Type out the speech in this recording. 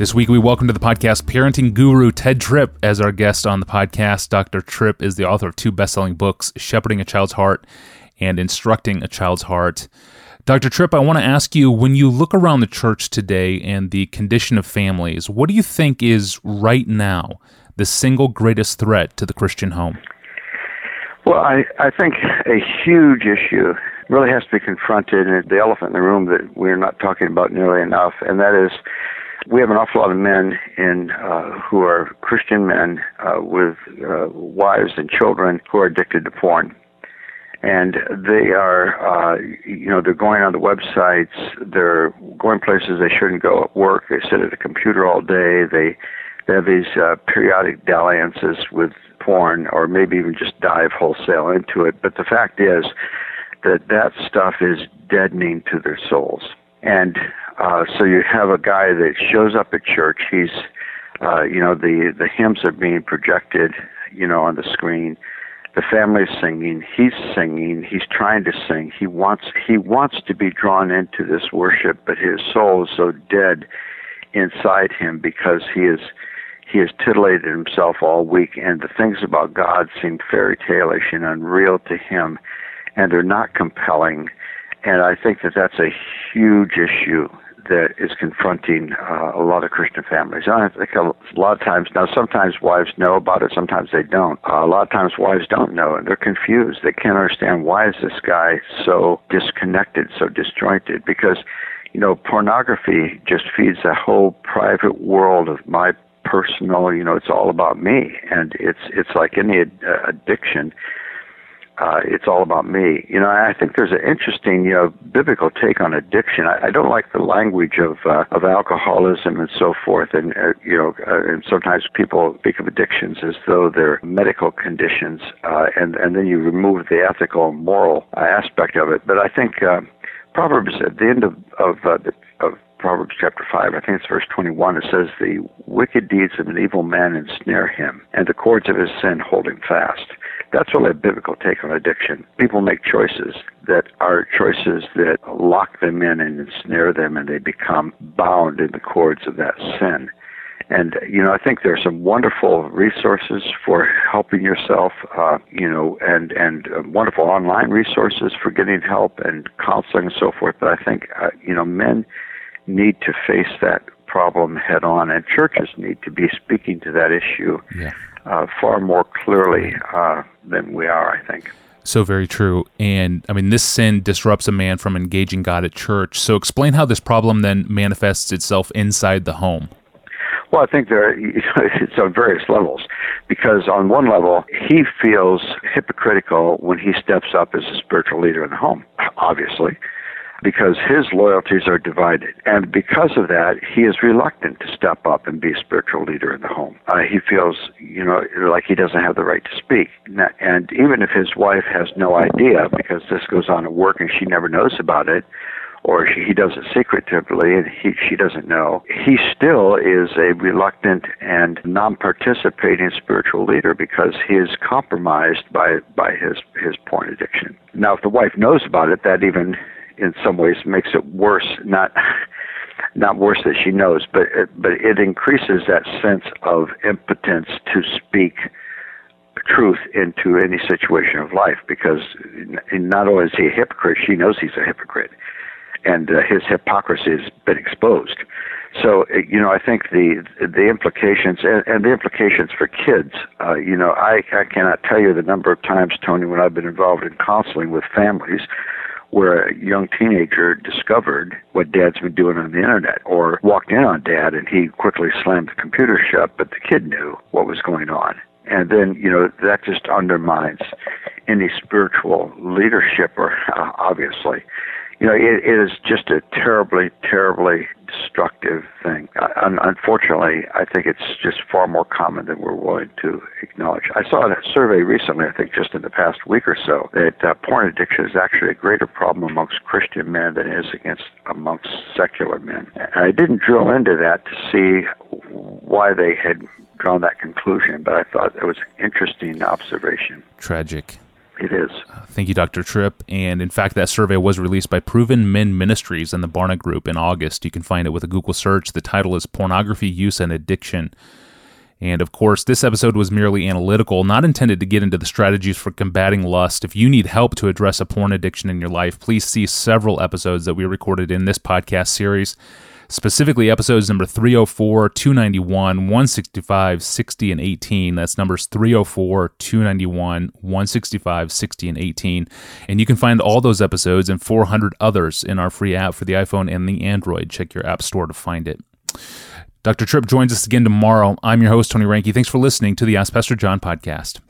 This week, we welcome to the podcast parenting guru Ted Tripp as our guest on the podcast. Dr. Tripp is the author of two best selling books, Shepherding a Child's Heart and Instructing a Child's Heart. Dr. Tripp, I want to ask you when you look around the church today and the condition of families, what do you think is right now the single greatest threat to the Christian home? Well, I, I think a huge issue really has to be confronted, and the elephant in the room that we're not talking about nearly enough, and that is we have an awful lot of men in uh, who are Christian men uh, with uh, wives and children who are addicted to porn, and they are, uh, you know, they're going on the websites, they're going places they shouldn't go at work. They sit at a computer all day. They they have these uh, periodic dalliances with porn, or maybe even just dive wholesale into it. But the fact is that that stuff is deadening to their souls. And uh, so you have a guy that shows up at church. He's, uh, you know, the the hymns are being projected, you know, on the screen. The family's singing. He's singing. He's trying to sing. He wants he wants to be drawn into this worship, but his soul is so dead inside him because he is he has titillated himself all week, and the things about God seem fairy taleish and unreal to him, and they're not compelling. And I think that that's a huge issue that is confronting uh, a lot of Christian families. I think a lot of times now, sometimes wives know about it, sometimes they don't. Uh, a lot of times wives don't know, and they're confused. They can't understand why is this guy so disconnected, so disjointed, because you know pornography just feeds a whole private world of my personal. You know, it's all about me, and it's it's like any ad- uh, addiction uh, it's all about me. You know, I think there's an interesting, you know, biblical take on addiction. I, I don't like the language of uh, of alcoholism and so forth, and uh, you know, uh, and sometimes people speak of addictions as though they're medical conditions, uh, and and then you remove the ethical, and moral aspect of it. But I think uh, Proverbs at the end of of, uh, of Proverbs chapter 5, I think it's verse 21, it says, The wicked deeds of an evil man ensnare him, and the cords of his sin hold him fast. That's really a biblical take on addiction. People make choices that are choices that lock them in and ensnare them, and they become bound in the cords of that sin. And you know, I think there are some wonderful resources for helping yourself, uh, you know, and and uh, wonderful online resources for getting help and counseling and so forth. But I think uh, you know, men need to face that problem head on, and churches need to be speaking to that issue yeah uh, far more clearly uh, than we are, I think. So very true. And I mean, this sin disrupts a man from engaging God at church. So explain how this problem then manifests itself inside the home. Well, I think there it's on various levels, because on one level he feels hypocritical when he steps up as a spiritual leader in the home. Obviously, because his loyalties are divided. And because of that, he is reluctant to step up and be a spiritual leader in the home. Uh, he feels, you know, like he doesn't have the right to speak. And even if his wife has no idea, because this goes on at work and she never knows about it, or she, he does it secretively and he, she doesn't know, he still is a reluctant and non-participating spiritual leader because he is compromised by by his his porn addiction. Now, if the wife knows about it, that even in some ways makes it worse. Not not worse that she knows, but it, but it increases that sense of impotence to speak truth into any situation of life because not only is he a hypocrite, she knows he's a hypocrite, and uh, his hypocrisy has been exposed. So uh, you know, I think the the implications and, and the implications for kids. Uh, you know, I I cannot tell you the number of times, Tony, when I've been involved in counseling with families where a young teenager discovered what dad's been doing on the internet or walked in on dad and he quickly slammed the computer shut, but the kid knew what was going on. And then, you know, that just undermines any spiritual leadership or uh, obviously you know, it, it is just a terribly, terribly destructive thing. Uh, unfortunately, I think it's just far more common than we're willing to acknowledge. I saw a survey recently, I think just in the past week or so, that uh, porn addiction is actually a greater problem amongst Christian men than it is against amongst secular men. And I didn't drill into that to see why they had drawn that conclusion, but I thought it was an interesting observation. Tragic. It is. Uh, thank you, Dr. Tripp. And in fact, that survey was released by Proven Men Ministries and the Barna Group in August. You can find it with a Google search. The title is Pornography Use and Addiction. And of course, this episode was merely analytical, not intended to get into the strategies for combating lust. If you need help to address a porn addiction in your life, please see several episodes that we recorded in this podcast series specifically episodes number 304, 291, 165, 60, and 18. That's numbers 304, 291, 165, 60, and 18. And you can find all those episodes and 400 others in our free app for the iPhone and the Android. Check your app store to find it. Dr. Tripp joins us again tomorrow. I'm your host, Tony Reinke. Thanks for listening to the Ask Pastor John podcast.